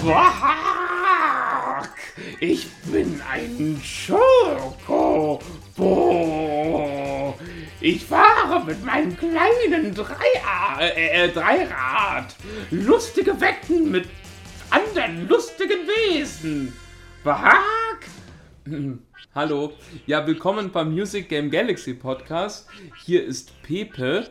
Quark! Ich bin ein Schokobo! Ich fahre mit meinem kleinen Dreier äh, äh, Dreirad lustige Wetten mit anderen lustigen Wesen. Quark! Hallo, ja, willkommen beim Music Game Galaxy Podcast. Hier ist Pepe.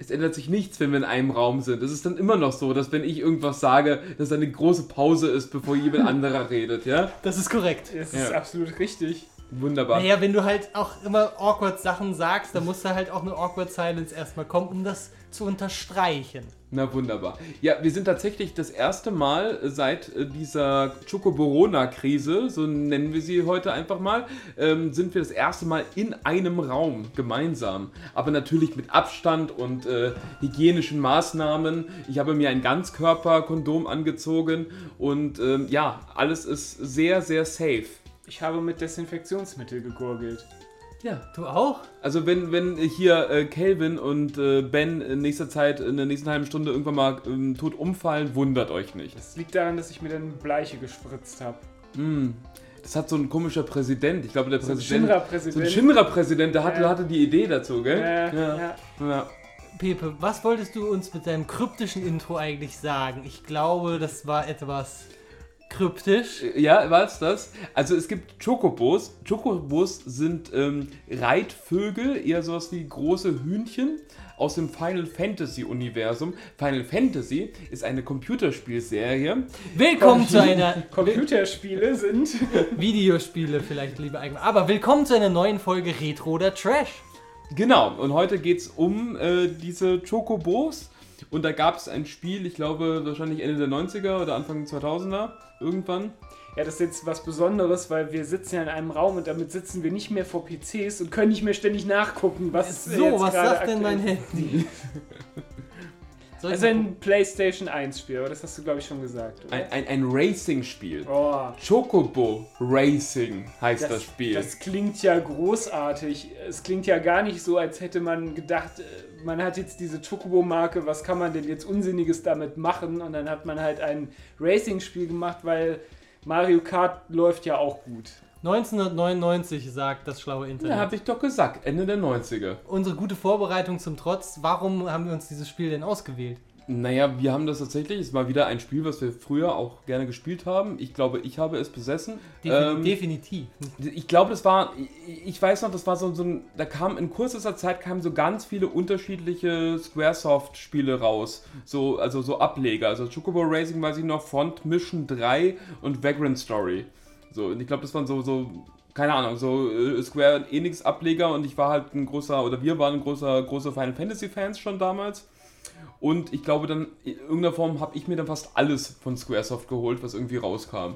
Es ändert sich nichts, wenn wir in einem Raum sind. Es ist dann immer noch so, dass wenn ich irgendwas sage, dass eine große Pause ist, bevor jemand anderer redet, ja? Das ist korrekt. Das ist Ja. absolut richtig. Wunderbar. Naja, wenn du halt auch immer awkward Sachen sagst, dann muss da halt auch eine awkward Silence erstmal kommen, um das zu unterstreichen. Na wunderbar. Ja, wir sind tatsächlich das erste Mal seit äh, dieser Chocoborona-Krise, so nennen wir sie heute einfach mal, ähm, sind wir das erste Mal in einem Raum gemeinsam. Aber natürlich mit Abstand und äh, hygienischen Maßnahmen. Ich habe mir ein Ganzkörperkondom angezogen und ähm, ja, alles ist sehr, sehr safe. Ich habe mit Desinfektionsmittel gegurgelt. Ja, Du auch? also wenn, wenn hier äh, Calvin und äh, Ben in nächster Zeit, in der nächsten halben Stunde irgendwann mal ähm, tot umfallen, wundert euch nicht. Das liegt daran, dass ich mir dann Bleiche gespritzt habe. Mm, Das hat so ein komischer Präsident. Ich glaube, der So ein Präsident. So Shinra-Präsident. ein Shinra-Präsident, der hatte, Ja. hatte die Idee dazu, gell? Ja. ja. ja. Pepe, was wolltest du uns mit deinem kryptischen Intro eigentlich sagen? Ich glaube, das war etwas kryptisch. Ja, war es das? Also es gibt Chocobos. Chocobos sind ähm, Reitvögel, eher sowas wie große Hühnchen aus dem Final Fantasy Universum. Final Fantasy ist eine Computerspielserie. Willkommen zu einer Computerspiele sind. Videospiele vielleicht lieber eigentlich. Aber willkommen zu einer neuen Folge Retro oder Trash. Genau, und heute geht es um äh, diese Chocobos. Und da gab es ein Spiel, ich glaube wahrscheinlich Ende der 90er oder Anfang 2000er, irgendwann. Ja, das ist jetzt was Besonderes, weil wir sitzen ja in einem Raum und damit sitzen wir nicht mehr vor PCs und können nicht mehr ständig nachgucken, was So, jetzt was sagt denn mein. Handy? Also ein PlayStation 1 Spiel, aber das hast du glaube ich schon gesagt, oder? Ein, ein, ein Racing-Spiel. Oh, Chocobo Racing heißt das, Spiel. Das klingt ja großartig. Es klingt ja gar nicht so, als hätte man gedacht, äh, man hat jetzt diese Chocobo-Marke, was kann man denn jetzt Unsinniges damit machen? Und dann hat man halt ein Racing-Spiel gemacht, weil Mario Kart läuft ja auch gut. 1999 sagt das schlaue Internet. ja, habe ich doch gesagt, Ende der 90er. Unsere gute Vorbereitung zum Trotz, warum haben wir uns dieses Spiel denn ausgewählt? Naja, wir haben das tatsächlich, ist mal wieder ein Spiel, was wir früher auch gerne gespielt haben. Ich glaube, ich habe es besessen. Defin Ähm, definitiv. Ich glaube, das war, ich- weiß noch, das war so, so ein, da kam in kürzester Zeit kamen so ganz viele unterschiedliche Squaresoft-Spiele raus. So, also so Ableger. Also Chocobo Racing weiß ich noch, Front Mission 3 und Vagrant Story. So, und ich glaube, das waren so, so, keine Ahnung, so äh, Square Enix Ableger und ich war halt ein großer, oder wir waren ein großer, großer Final Fantasy Fans schon damals. Und ich glaube dann, in irgendeiner Form habe ich mir dann fast alles von Squaresoft geholt, was irgendwie rauskam.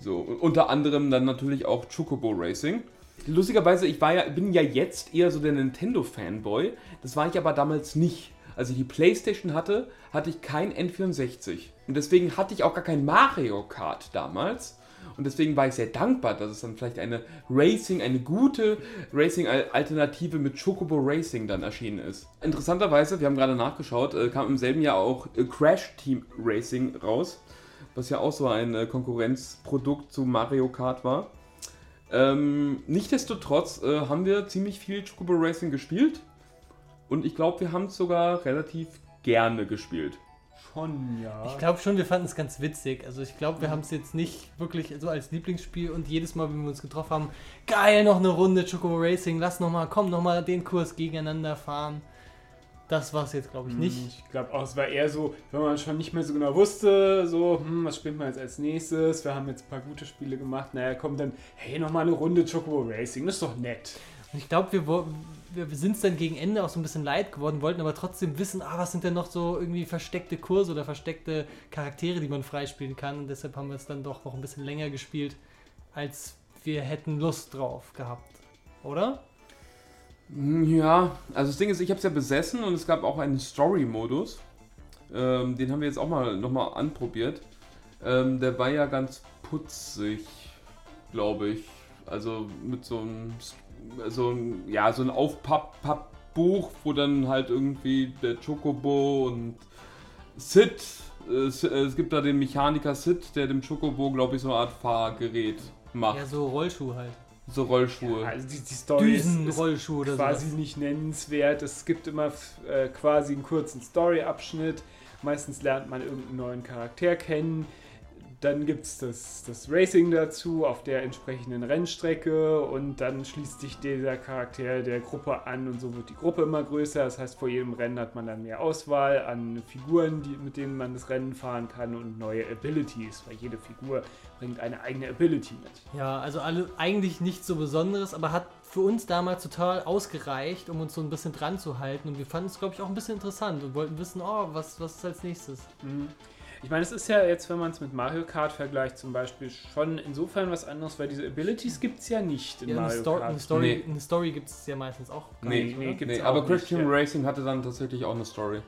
So, unter anderem dann natürlich auch Chocobo Racing. Lustigerweise, ich war ja, bin ja jetzt eher so der Nintendo-Fanboy. Das war ich aber damals nicht. Als ich die Playstation hatte, hatte ich kein N64. Und deswegen hatte ich auch gar kein Mario Kart damals. Und deswegen war ich sehr dankbar, dass es dann vielleicht eine Racing, eine gute Racing-Alternative mit Chocobo Racing dann erschienen ist. Interessanterweise, wir haben gerade nachgeschaut, äh, kam im selben Jahr auch äh, Crash Team Racing raus, was ja auch so ein äh, Konkurrenzprodukt zu Mario Kart war. Ähm, Nichtsdestotrotz äh, haben wir ziemlich viel Chocobo Racing gespielt und ich glaube, wir haben es sogar relativ gerne gespielt. Schon, ja. Ich glaube schon, wir fanden es ganz witzig. Also ich glaube, wir haben es jetzt nicht wirklich so als Lieblingsspiel und jedes Mal, wenn wir uns getroffen haben, geil, noch eine Runde Choco Racing, lass noch mal, komm, noch mal den Kurs gegeneinander fahren. Das war es jetzt, glaube ich, nicht. Ich glaube auch, es war eher so, wenn man schon nicht mehr so genau wusste, so, hm, was spielt man jetzt als nächstes? Wir haben jetzt ein paar gute Spiele gemacht. Naja, kommt dann, hey, nochmal eine Runde Chocobo Racing, das ist doch nett. Und ich glaube, wir, wir sind es dann gegen Ende auch so ein bisschen leid geworden, wollten aber trotzdem wissen, ah, was sind denn noch so irgendwie versteckte Kurse oder versteckte Charaktere, die man freispielen kann. Und deshalb haben wir es dann doch noch ein bisschen länger gespielt, als wir hätten Lust drauf gehabt. Oder? Hm, Ja, also das Ding ist, ich habe es ja besessen und es gab auch einen Story-Modus. Ähm, den haben wir jetzt auch mal nochmal anprobiert. Ähm, der war ja ganz putzig, glaube ich. Also mit so einem, so ein, ja, so ein Aufpapp-Buch, wo dann halt irgendwie der Chocobo und Sid äh, es, äh, es gibt da den Mechaniker Sid, der dem Chocobo, glaube ich, so eine Art Fahrgerät macht. Ja, so Rollschuh halt. so Rollschuhe. Also die, die Story ist, ist oder quasi sowas. nicht nennenswert. Es gibt immer äh, quasi einen kurzen Story-Abschnitt. Meistens lernt man irgendeinen neuen Charakter kennen. Dann gibt es das, das Racing dazu auf der entsprechenden Rennstrecke und dann schließt sich dieser Charakter der Gruppe an und so wird die Gruppe immer größer. Das heißt, vor jedem Rennen hat man dann mehr Auswahl an Figuren, die, mit denen man das Rennen fahren kann und neue Abilities, weil jede Figur bringt eine eigene Ability mit. Ja, also alle, eigentlich nichts so Besonderes, aber hat für uns damals total ausgereicht, um uns so ein bisschen dran zu halten. Und wir fanden es, glaube ich, auch ein bisschen interessant und wollten wissen, oh, was, was ist als nächstes? Mhm. Ich meine, es ist ja jetzt, wenn man es mit Mario Kart vergleicht, zum Beispiel schon insofern was anderes, weil diese Abilities gibt es ja nicht in Ja, eine, Mario Sto eine Kart. Story, Nee. eine Story gibt es ja meistens auch. gar Nee, nicht, nee, oder? gibt's Nee, auch aber nicht, Christian ja. Racing hatte dann tatsächlich auch eine Story.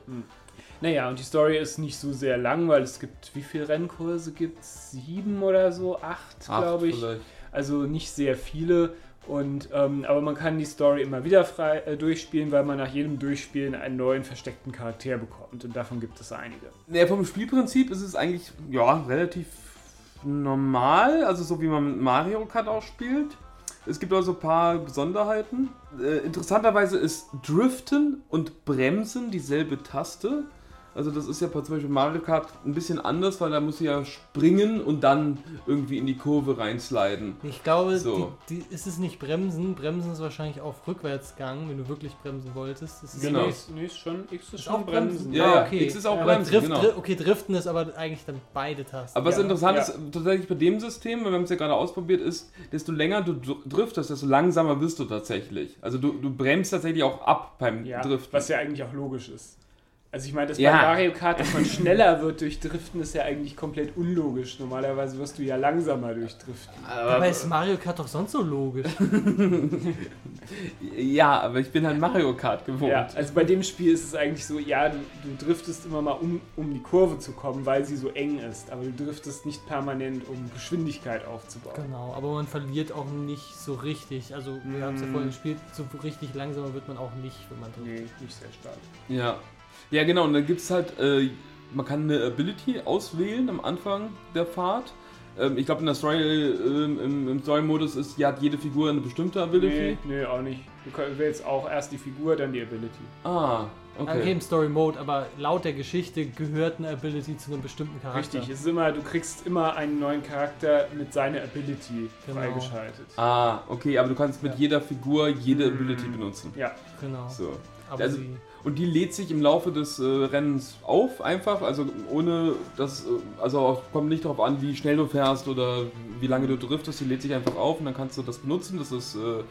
Naja, und die Story ist nicht so sehr lang, weil es gibt, wie viele Rennkurse gibt es? Sieben oder so? Acht, Acht glaube ich. vielleicht. Also nicht sehr viele. Und, ähm, aber man kann die Story immer wieder frei äh, durchspielen, weil man nach jedem Durchspielen einen neuen versteckten Charakter bekommt. Und davon gibt es einige. Ja, vom Spielprinzip ist es eigentlich ja relativ normal, also so wie man mit Mario Kart auch spielt. Es gibt also ein paar Besonderheiten. Äh, interessanterweise ist Driften und Bremsen dieselbe Taste. Also das ist ja bei zum Beispiel Mario Kart ein bisschen anders, weil da muss ich ja springen und dann irgendwie in die Kurve reinsliden. Ich glaube, So. die, die, ist es nicht Bremsen. Bremsen ist wahrscheinlich auf Rückwärtsgang, wenn du wirklich bremsen wolltest. Das ist Genau. Nee, ist, nee, ist schon, X ist Ist schon auch Bremsen? Ja, Ah, ja, okay. X ist auch aber Bremsen, Drift, genau. Okay, Driften ist aber eigentlich dann beide Tasten. Aber was Ja, interessant ja. ist, tatsächlich bei dem System, weil wir haben es ja gerade ausprobiert, ist, desto länger du dr- driftest, desto langsamer wirst du tatsächlich. Also du, du bremst tatsächlich auch ab beim Ja, Driften. was ja eigentlich auch logisch ist. Also ich meine, dass Ja. bei Mario Kart, dass man schneller wird durch Driften, ist ja eigentlich komplett unlogisch. Normalerweise wirst du ja langsamer durch Driften. Dabei ist Mario Kart doch sonst so logisch. Ja, aber ich bin halt Mario Kart gewohnt. Ja, also bei dem Spiel ist es eigentlich so, ja, du, du driftest immer mal um, um die Kurve zu kommen, weil sie so eng ist. Aber du driftest nicht permanent, um Geschwindigkeit aufzubauen. Genau, aber man verliert auch nicht so richtig. Also, wir haben es ja Mm. vorhin gespielt, so richtig langsamer wird man auch nicht, wenn man drückt. Nee, nicht sehr stark. Ja, ja genau. Und dann gibt es halt, äh, man kann eine Ability auswählen am Anfang der Fahrt. Ähm, ich glaube, in der Story, ähm, im, im Story-Modus ist, ja, hat jede Figur eine bestimmte Ability. Nee, nee, auch nicht. Du wählst auch erst die Figur, dann die Ability. Ah, Okay. okay. im Story Mode, aber laut der Geschichte gehört eine Ability zu einem bestimmten Charakter. Richtig, es ist immer, du kriegst immer einen neuen Charakter mit seiner Ability Genau. freigeschaltet. Ah, okay, aber du kannst mit Ja. jeder Figur jede Mm. Ability benutzen. Ja, Genau. So. Aber Also- sie, Und die lädt sich im Laufe des äh, Rennens auf, einfach, also ohne das, äh, also kommt nicht darauf an, wie schnell du fährst oder wie lange du driftest, die lädt sich einfach auf und dann kannst du das benutzen. Das ist, äh,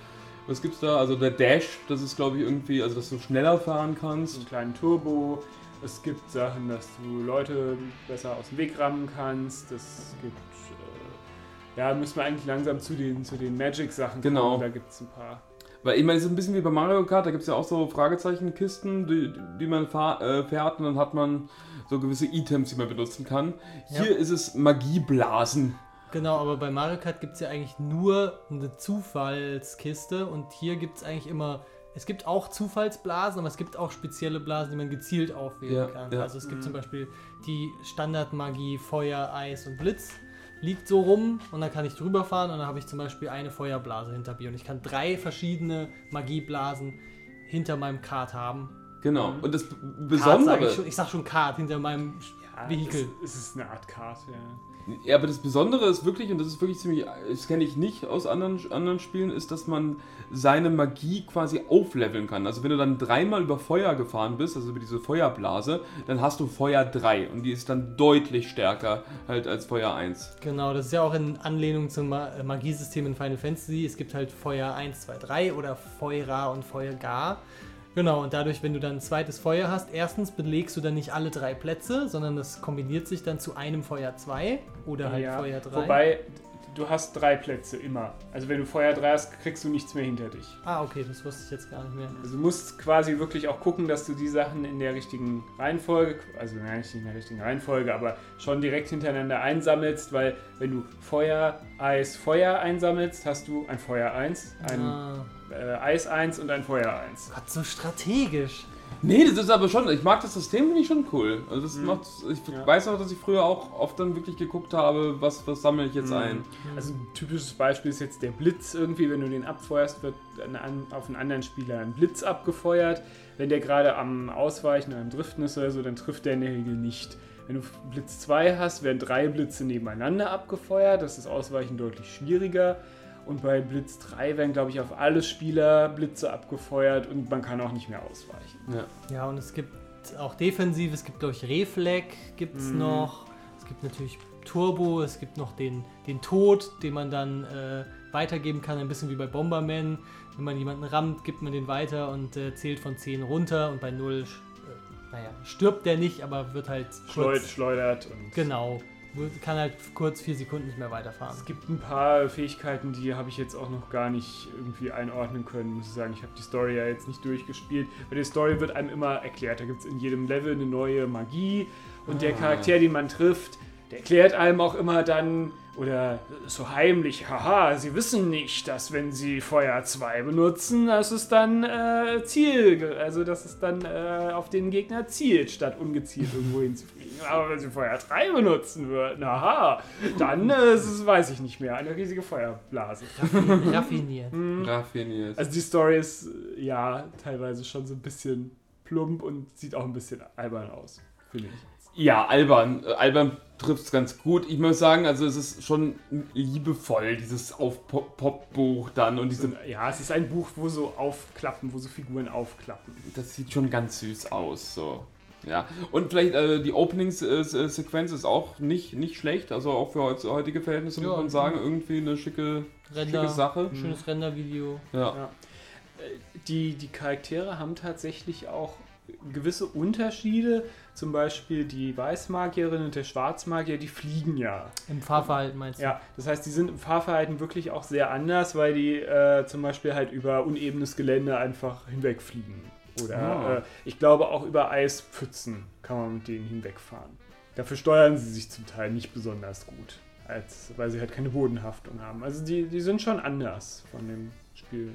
was gibt's da? Also der Dash, das ist glaube ich irgendwie, also dass du schneller fahren kannst. einen kleinen Turbo. Es gibt Sachen, dass du Leute besser aus dem Weg rammen kannst. Es gibt. Äh, ja, müssen wir eigentlich langsam zu den, zu den Magic-Sachen Genau. kommen. Da gibt es ein paar. Weil ich meine, es ist ein bisschen wie bei Mario Kart, da gibt es ja auch so Fragezeichenkisten, die, die man fahr, äh, fährt und dann hat man so gewisse Items, die man benutzen kann. Ja. Hier ist es Magieblasen. genau, aber bei Mario Kart gibt es ja eigentlich nur eine Zufallskiste und hier gibt es eigentlich immer. Es gibt auch Zufallsblasen, aber es gibt auch spezielle Blasen, die man gezielt aufwählen Ja, kann. ja. Also es gibt Mhm. zum Beispiel die Standardmagie Feuer, Eis und Blitz. Liegt so rum und dann kann ich drüber fahren und dann habe ich zum Beispiel eine Feuerblase hinter mir und ich kann drei verschiedene Magieblasen hinter meinem Kart haben. Genau. Mhm. Und das B- Kart sag Besondere. ich, schon, ich sag schon Kart hinter meinem Ja, Vehikel. Es, es ist eine Art Karte. Ja. Ja, aber das Besondere ist wirklich, und das ist wirklich ziemlich, das kenne ich nicht aus anderen, anderen Spielen, ist, dass man seine Magie quasi aufleveln kann. Also wenn du dann dreimal über Feuer gefahren bist, also über diese Feuerblase, dann hast du Feuer 3 und die ist dann deutlich stärker halt als Feuer 1. Genau, das ist ja auch in Anlehnung zum äh, Magiesystem in Final Fantasy. Es gibt halt Feuer 1, 2, 3 oder Feuera und Feuergar. Genau, und dadurch, wenn du dann ein zweites Feuer hast, erstens belegst du dann nicht alle drei Plätze, sondern das kombiniert sich dann zu einem Feuer 2 oder halt Ja, Feuer 3. Wobei, du hast drei Plätze immer. Also wenn du Feuer 3 hast, kriegst du nichts mehr hinter dich. Ah, okay, das wusste ich jetzt gar nicht mehr. Also du musst quasi wirklich auch gucken, dass du die Sachen in der richtigen Reihenfolge, also nein, nicht in der richtigen Reihenfolge, aber schon direkt hintereinander einsammelst, weil wenn du Feuer, Eis, Feuer einsammelst, hast du ein Feuer 1, ein Ah, äh, Eis 1 und ein Feuer 1. Gott, so strategisch. Nee, das ist aber schon, ich mag das System, finde ich schon cool. Also das macht, ich Ja. weiß noch, dass ich früher auch oft dann wirklich geguckt habe, was, was sammle ich jetzt ein. Also ein typisches Beispiel ist jetzt der Blitz irgendwie, wenn du den abfeuerst, wird an, auf einen anderen Spieler ein Blitz abgefeuert. Wenn der gerade am Ausweichen oder am Driften ist oder so, dann trifft der in der Regel nicht. Wenn du Blitz 2 hast, werden drei Blitze nebeneinander abgefeuert. Das ist Ausweichen deutlich schwieriger. Und bei Blitz 3 werden, glaube ich, auf alle Spieler Blitze abgefeuert und man kann auch nicht mehr ausweichen. Ja. Ja, und es gibt auch defensiv, es gibt, glaube ich, Reflex gibt es Mhm. noch. Es gibt natürlich Turbo, es gibt noch den, den Tod, den man dann äh, weitergeben kann, ein bisschen wie bei Bomberman. Wenn man jemanden rammt, gibt man den weiter und äh, zählt von 10 runter und bei 0, äh, naja, stirbt der nicht, aber wird halt Schleud, kurz, schleudert und. genau, kann halt kurz 4 Sekunden nicht mehr weiterfahren. Es gibt ein paar Fähigkeiten, die habe ich jetzt auch noch gar nicht irgendwie einordnen können, muss ich sagen. Ich habe die Story ja jetzt nicht durchgespielt. Bei der Story wird einem immer erklärt, da gibt es in jedem Level eine neue Magie und der Ah. Charakter, den man trifft, der erklärt einem auch immer dann, oder so heimlich, haha, sie wissen nicht, dass wenn sie Feuer 2 benutzen, dass es dann äh, Ziel, also dass es dann äh, auf den Gegner zielt, statt ungezielt irgendwo hinzufliegen. Aber wenn sie Feuer 3 benutzen würden, haha, dann äh, ist es, weiß ich nicht mehr, eine riesige Feuerblase. Raffiniert. Raffiniert. Also die Story ist ja teilweise schon so ein bisschen plump und sieht auch ein bisschen albern aus, finde ich. Ja, albern. Äh, Albern trifft es ganz gut. Ich muss sagen, also es ist schon liebevoll, dieses Aufpop-Buch dann und diese, Ja, es ist ein Buch, wo so aufklappen, wo so Figuren aufklappen. das sieht schon ganz süß aus, so. Ja, und vielleicht äh, die Openingssequenz ist auch nicht, nicht schlecht, also auch für heut- heutige Verhältnisse muss Ja. man sagen, irgendwie eine schicke, Render, schicke Sache. schönes Rendervideo. Ja. Ja. Äh, Die, die Charaktere haben tatsächlich auch gewisse Unterschiede. Zum Beispiel die Weißmagierin und der Schwarzmagier, die fliegen ja. Im Fahrverhalten meinst du? Ja, das heißt, die sind im Fahrverhalten wirklich auch sehr anders, weil die äh, zum Beispiel halt über unebenes Gelände einfach hinwegfliegen. Oder Ah. äh, ich glaube auch über Eispfützen kann man mit denen hinwegfahren. Dafür steuern sie sich zum Teil nicht besonders gut, als, weil sie halt keine Bodenhaftung haben. Also die, die sind schon anders von dem Spiel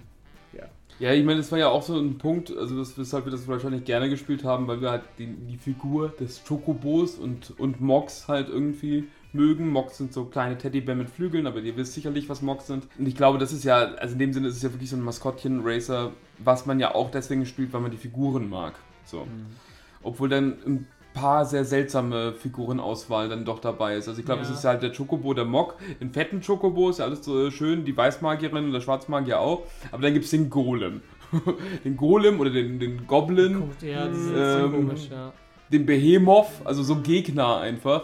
her. Ja, ich meine, das war ja auch so ein Punkt, also das, weshalb wir das wahrscheinlich gerne gespielt haben, weil wir halt die, die Figur des Chocobos und, und Mox halt irgendwie mögen. Mox sind so kleine Teddybär mit Flügeln, aber ihr wisst sicherlich, was Mox sind. Und ich glaube, das ist ja, also in dem Sinne ist es ja wirklich so ein Maskottchen-Racer, was man ja auch deswegen spielt, weil man die Figuren mag. So. Obwohl dann ein paar sehr seltsame Figurenauswahl dann doch dabei ist. Also ich glaube, Ja. es ist halt der Chocobo, der Mock. Den fetten Chocobo ist ja alles so schön, die Weißmagierin und der Schwarzmagier auch. Aber dann gibt es den Golem. den Golem oder den, den Goblin, ja, das ist Ähm, komisch, ja. den Behemoth, also so Gegner einfach.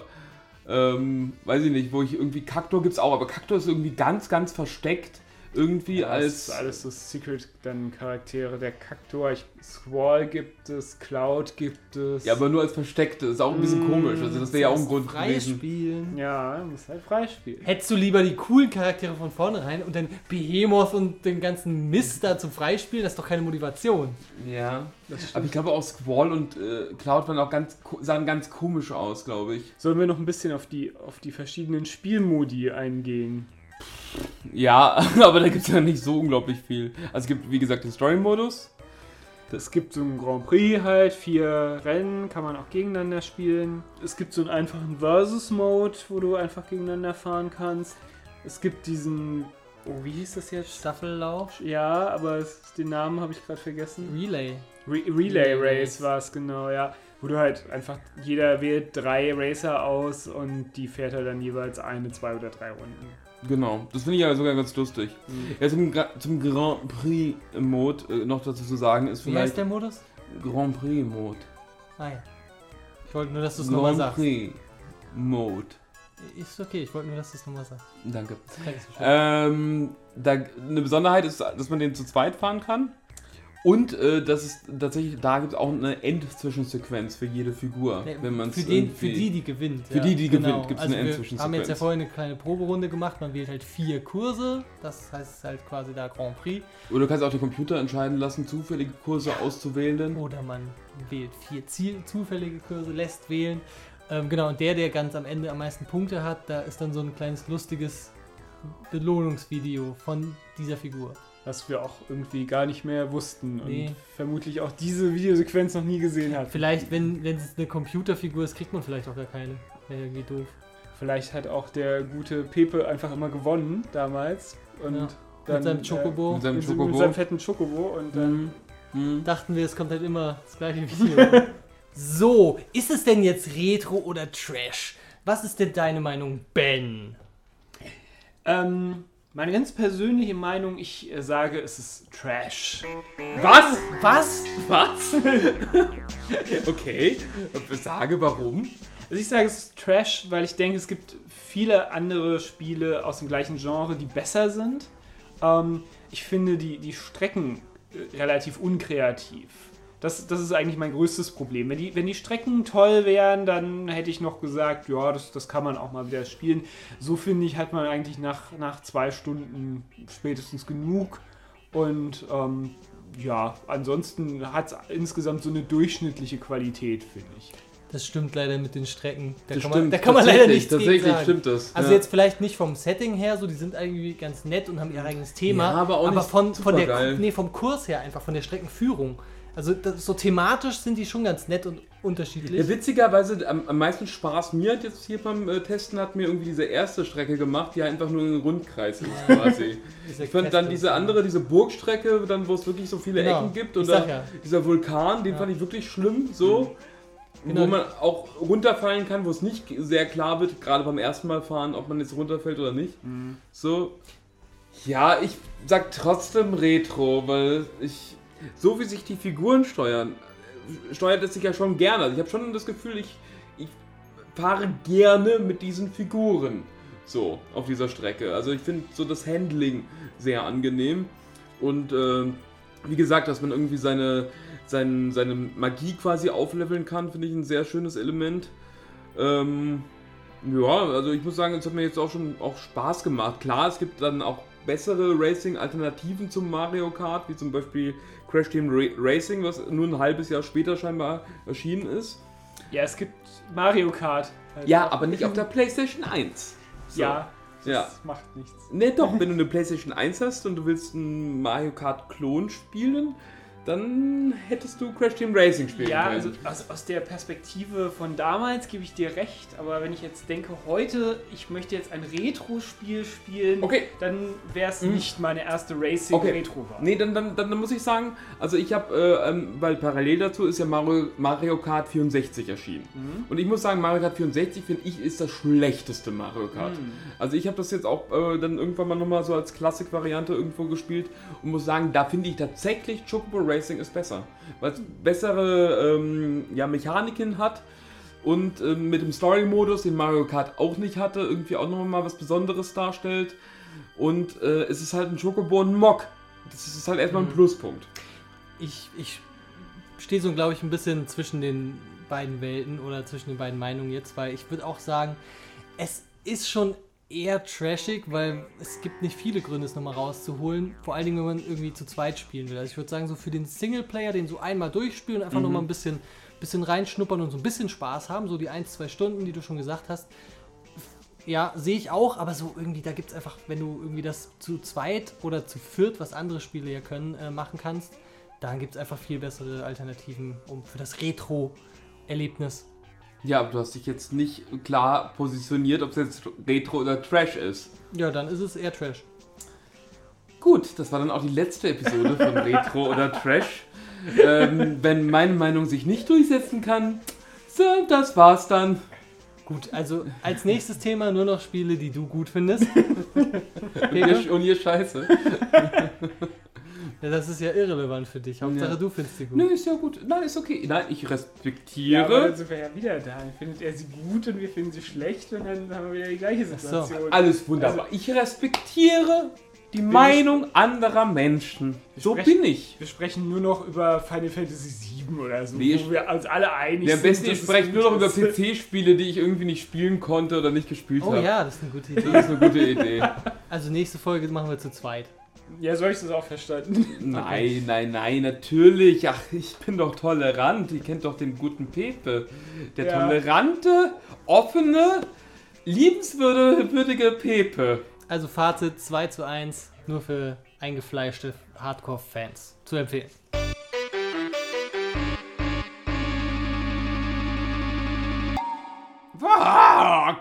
Ähm, weiß ich nicht, wo ich irgendwie Kaktor gibt's auch, aber Kaktor ist irgendwie ganz, ganz versteckt. Irgendwie Das als. ist alles so Secret dann Charaktere. Der Kaktor, ich, Squall gibt es, Cloud gibt es. Ja, aber nur als versteckte. Ist auch ein bisschen Mm, komisch. Also das wäre ja auch ein Grund gewesen. spielen. ja, muss halt freispielen. Hättest du lieber die coolen Charaktere von vornherein und dann Behemoth und den ganzen Mist da zum Freispielen? Das ist doch keine Motivation. Ja. Aber ich glaube auch Squall und äh, Cloud waren auch ganz, ko- sahen ganz komisch aus, glaube ich. Sollen wir noch ein bisschen auf die, auf die verschiedenen Spielmodi eingehen? Ja, aber da gibt es ja nicht so unglaublich viel. Also es gibt, wie gesagt, den Story-Modus. Es gibt so einen Grand Prix halt, vier Rennen, kann man auch gegeneinander spielen. Es gibt so einen einfachen Versus-Mode, wo du einfach gegeneinander fahren kannst. Es gibt diesen, oh, wie hieß das jetzt? Staffellauf, Ja, aber es, den Namen habe ich gerade vergessen. Relay. Re Relay Relay Race Race. war es genau, ja. Wo du halt einfach, jeder wählt drei Racer aus und die fährt halt dann jeweils eine, zwei oder drei Runden. Genau, das finde ich ja sogar ganz lustig. Ja, zum, Gra zum Grand Prix-Mode äh, noch dazu zu sagen ist Wie heißt vielleicht der Modus? Grand Prix-Mode. Ah ja. Ich wollte nur, dass du es nochmal Grand sagst. Prix-Mode. Ist okay, ich wollte nur, dass du es nochmal sagst. Danke. Ähm, da, eine Besonderheit ist, dass man den zu zweit fahren kann. Und äh, das ist tatsächlich, da gibt es auch eine Endzwischensequenz für jede Figur. Nee, wenn man's für, den, für die, die gewinnt. Für die, die gewinnt, gibt's also eine Wir Endzwischensequenz. haben jetzt ja vorhin eine kleine Proberunde gemacht. Man wählt halt vier Kurse. Das heißt es ist halt quasi da Grand Prix. Oder du kannst auch den Computer entscheiden lassen, zufällige Kurse auszuwählen. Oder man wählt vier Ziel zufällige Kurse, lässt wählen. Ähm, genau, und der, der ganz am Ende am meisten Punkte hat, da ist dann so ein kleines lustiges Belohnungsvideo von dieser Figur. Was wir auch irgendwie gar nicht mehr wussten Nee. und vermutlich auch diese Videosequenz noch nie gesehen hat. Vielleicht, wenn, wenn es eine Computerfigur ist, kriegt man vielleicht auch gar keine. Wäre irgendwie doof. Vielleicht hat auch der gute Pepe einfach immer gewonnen damals. Und Ja. dann, Mit seinem Chocobo. Mit seinem Äh, mit, Chocobo. mit seinem fetten Chocobo. Und dann Hm. Dachten wir, es kommt halt immer das gleiche Video. so, ist es denn jetzt Retro oder Trash? Was ist denn deine Meinung, Ben? Ähm, meine ganz persönliche Meinung, ich äh, sage, es ist Trash. Was? Was? Was? okay. Sage warum? Also ich sage, es ist Trash, weil ich denke, es gibt viele andere Spiele aus dem gleichen Genre, die besser sind. Ähm, ich finde die, die Strecken äh, relativ unkreativ. Das, das ist eigentlich mein größtes Problem. Wenn die, wenn die Strecken toll wären, dann hätte ich noch gesagt, ja, das, das kann man auch mal wieder spielen. So finde ich, hat man eigentlich nach, nach zwei Stunden spätestens genug. Und ähm, ja, ansonsten hat es insgesamt so eine durchschnittliche Qualität, finde ich. Das stimmt leider mit den Strecken. Da Das kann man, da kann man leider tatsächlich, nichts gegen Tatsächlich sagen. stimmt das. Also ja. jetzt vielleicht nicht vom Setting her, so die sind irgendwie ganz nett und haben ihr eigenes Thema, Ja, aber auch nicht von, von der supergeil. nee, vom Kurs her einfach von der Streckenführung. Also das, so thematisch sind die schon ganz nett und unterschiedlich. Ja, witzigerweise, am, am meisten Spaß mir hat jetzt hier beim äh, Testen hat mir irgendwie diese erste Strecke gemacht, die einfach nur ein Rundkreis ist quasi. Diese Ich fand dann diese andere, diese Burgstrecke, dann wo es wirklich so viele Genau, Ecken gibt und dann ja. dieser Vulkan, den Ja. fand ich wirklich schlimm, so. Genau. Wo man auch runterfallen kann, wo es nicht sehr klar wird, gerade beim ersten Mal fahren, ob man jetzt runterfällt oder nicht. So. Ja, ich sag trotzdem Retro, weil ich. So wie sich die Figuren steuern, äh, steuert es sich ja schon gerne. Also ich habe schon das Gefühl, ich, ich fahre gerne mit diesen Figuren. So, auf dieser Strecke. Also ich finde so das Handling sehr angenehm. Und ähm, wie gesagt, dass man irgendwie seine, sein, seine Magie quasi aufleveln kann, finde ich ein sehr schönes Element. Ähm, ja, also ich muss sagen, es hat mir jetzt auch schon auch Spaß gemacht. Klar, es gibt dann auch bessere Racing-Alternativen zum Mario Kart, wie zum Beispiel Crash Team Ra Racing, was nur ein halbes Jahr später scheinbar erschienen ist. Ja, es gibt Mario Kart. halt Ja, aber nicht auf der PlayStation 1. So. Ja, das Ja. macht nichts. Ne, doch, wenn du eine PlayStation 1 hast und du willst einen Mario Kart Klon spielen, dann hättest du Crash Team Racing spielen Ja, können. also aus, aus der Perspektive von damals gebe ich dir recht, aber wenn ich jetzt denke, heute, ich möchte jetzt ein Retro-Spiel spielen, Okay. dann wäre es Mhm. nicht meine erste Okay. Racing-Retro-Wahl. Nee, dann, dann, dann, dann muss ich sagen, also ich habe, äh, ähm, weil parallel dazu ist ja Mario, Mario Kart 64 erschienen. Mhm. Und ich muss sagen, Mario Kart 64 finde ich ist das schlechteste Mario Kart. Mhm. Also ich habe das jetzt auch äh, dann irgendwann mal nochmal so als Klassik-Variante irgendwo gespielt und muss sagen, da finde ich tatsächlich Chocobo Racing ist besser. Weil es bessere ähm, ja, Mechaniken hat und ähm, mit dem Story-Modus, den Mario Kart auch nicht hatte, irgendwie auch nochmal was Besonderes darstellt. Und äh, es ist halt ein Chocobo und ein Mock. Das ist halt erstmal ein Mhm. Pluspunkt. ich, ich stehe so, glaube ich, ein bisschen zwischen den beiden Welten oder zwischen den beiden Meinungen jetzt, weil ich würde auch sagen, es ist schon eher trashig, weil es gibt nicht viele Gründe, es nochmal rauszuholen. Vor allen Dingen, wenn man irgendwie zu zweit spielen will. Also ich würde sagen, so für den Singleplayer, den so einmal durchspielen und einfach Mhm. nochmal ein bisschen, bisschen reinschnuppern und so ein bisschen Spaß haben, so die ein, zwei Stunden, die du schon gesagt hast. Ja, sehe ich auch, aber so irgendwie, da gibt es einfach, wenn du irgendwie das zu zweit oder zu viert, was andere Spiele ja können, äh, machen kannst, dann gibt es einfach viel bessere Alternativen um für das Retro-Erlebnis. Ja, aber du hast dich jetzt nicht klar positioniert, ob es jetzt Retro oder Trash ist. Ja, dann ist es eher Trash. Gut, das war dann auch die letzte Episode von Retro oder Trash. Ähm, wenn meine Meinung sich nicht durchsetzen kann, so, das war's dann. Gut, also als nächstes Thema nur noch Spiele, die du gut findest. Und ihr, und ihr Scheiße. Ja, das ist ja irrelevant für dich. Hauptsache Ja. du findest sie gut. Nö, ist ja gut. Nein, ist okay. Nein, ich Ja, aber respektiere. dann sind wir ja wieder da. Dann findet er sie gut und wir finden sie schlecht und dann haben wir wieder die gleiche so. Situation. Alles wunderbar. ich respektiere die Meinung anderer Menschen. So sprechen- bin ich. Wir sprechen nur noch über Final Fantasy VII oder so, Nee, wo wir uns alle einig Ja, am sind. besten, ich spreche nur noch über. PC-Spiele, die ich irgendwie nicht spielen konnte oder nicht gespielt Oh habe. ja, das ist eine gute Idee. Das ist eine gute Idee. Also nächste Folge machen wir zu zweit. Ja, so habe ich das auch verstanden. Nein, nein, nein, natürlich. Ach, ich bin doch tolerant. Ihr kennt doch den guten Pepe. Der Ja. tolerante, offene, liebenswürdige Pepe. Also Fazit 2 zu 1, nur für eingefleischte Hardcore-Fans zu empfehlen. Fuck!